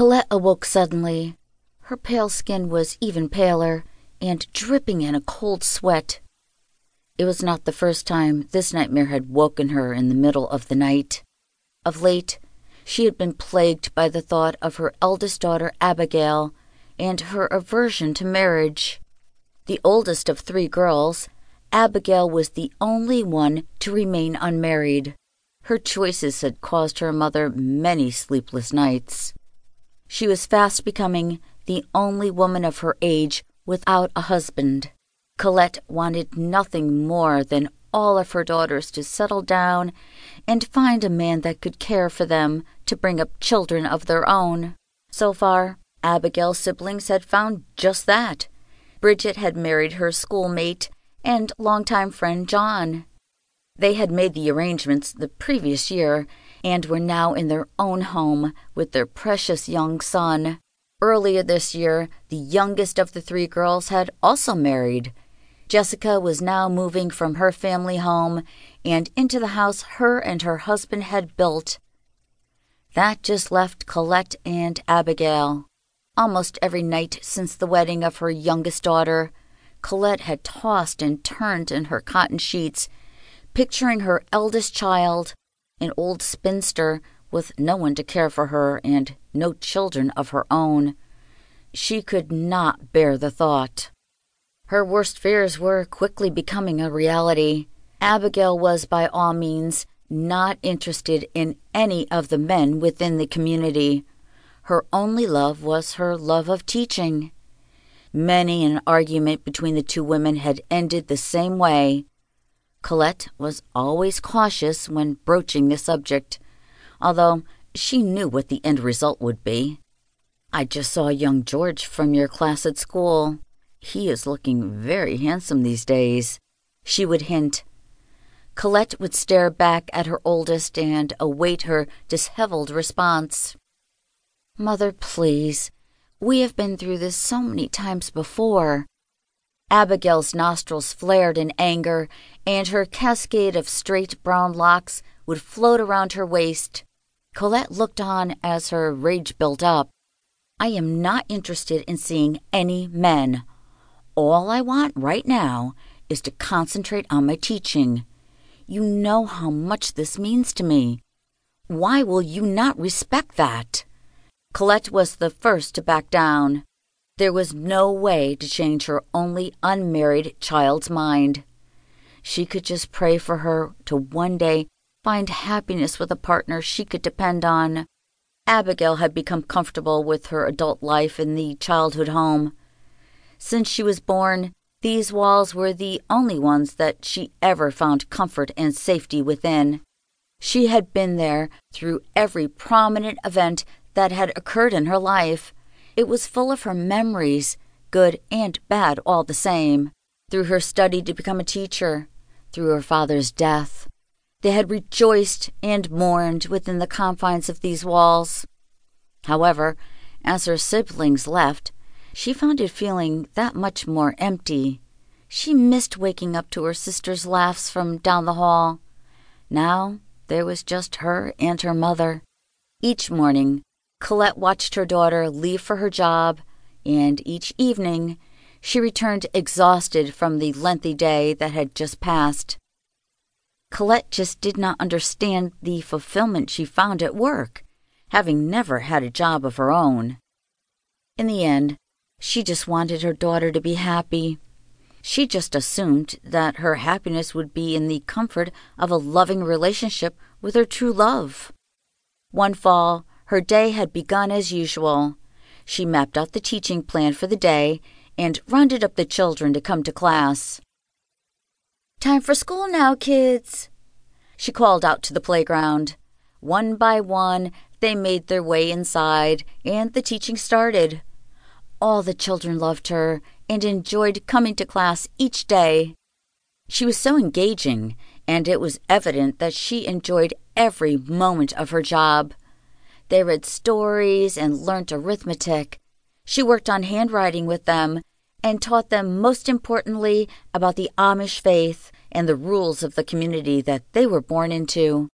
Colette awoke suddenly. Her pale skin was even paler and dripping in a cold sweat. It was not the first time this nightmare had woken her in the middle of the night. Of late, she had been plagued by the thought of her eldest daughter, Abigail, and her aversion to marriage. The oldest of three girls, Abigail was the only one to remain unmarried. Her choices had caused her mother many sleepless nights. She was fast becoming the only woman of her age without a husband. Colette wanted nothing more than all of her daughters to settle down and find a man that could care for them to bring up children of their own. So far, Abigail's siblings had found just that. Bridget had married her schoolmate and longtime friend John. They had made the arrangements the previous year and were now in their own home with their precious young son. Earlier this year, the youngest of the three girls had also married. Jessica was now moving from her family home and into the house her and her husband had built. That just left Colette and Abigail. Almost every night since the wedding of her youngest daughter, Colette had tossed and turned in her cotton sheets, picturing her eldest child, an old spinster with no one to care for her and no children of her own. She could not bear the thought. Her worst fears were quickly becoming a reality. Abigail was by all means not interested in any of the men within the community. Her only love was her love of teaching. Many an argument between the two women had ended the same way. Colette was always cautious when broaching the subject, although she knew what the end result would be. I just saw young George from your class at school. He is looking very handsome these days, she would hint. Colette would stare back at her oldest and await her disheveled response. Mother, please, we have been through this so many times before. Abigail's nostrils flared in anger, and her cascade of straight brown locks would float around her waist. Colette looked on as her rage built up. I am not interested in seeing any men. All I want right now is to concentrate on my teaching. You know how much this means to me. Why will you not respect that? Colette was the first to back down. There was no way to change her only unmarried child's mind. She could just pray for her to one day find happiness with a partner she could depend on. Abigail had become comfortable with her adult life in the childhood home. Since she was born, these walls were the only ones that she ever found comfort and safety within. She had been there through every prominent event that had occurred in her life. It was full of her memories, good and bad all the same, through her study to become a teacher, through her father's death. They had rejoiced and mourned within the confines of these walls. However, as her siblings left, she found it feeling that much more empty. She missed waking up to her sister's laughs from down the hall. Now there was just her and her mother. Each morning, Colette watched her daughter leave for her job, and each evening she returned exhausted from the lengthy day that had just passed. Colette just did not understand the fulfillment she found at work, having never had a job of her own. In the end, she just wanted her daughter to be happy. She just assumed that her happiness would be in the comfort of a loving relationship with her true love. One fall, her day had begun as usual. She mapped out the teaching plan for the day and rounded up the children to come to class. Time for school now, kids, she called out to the playground. One by one, they made their way inside, and the teaching started. All the children loved her and enjoyed coming to class each day. She was so engaging, and it was evident that she enjoyed every moment of her job. They read stories and learnt arithmetic. She worked on handwriting with them and taught them most importantly about the Amish faith and the rules of the community that they were born into.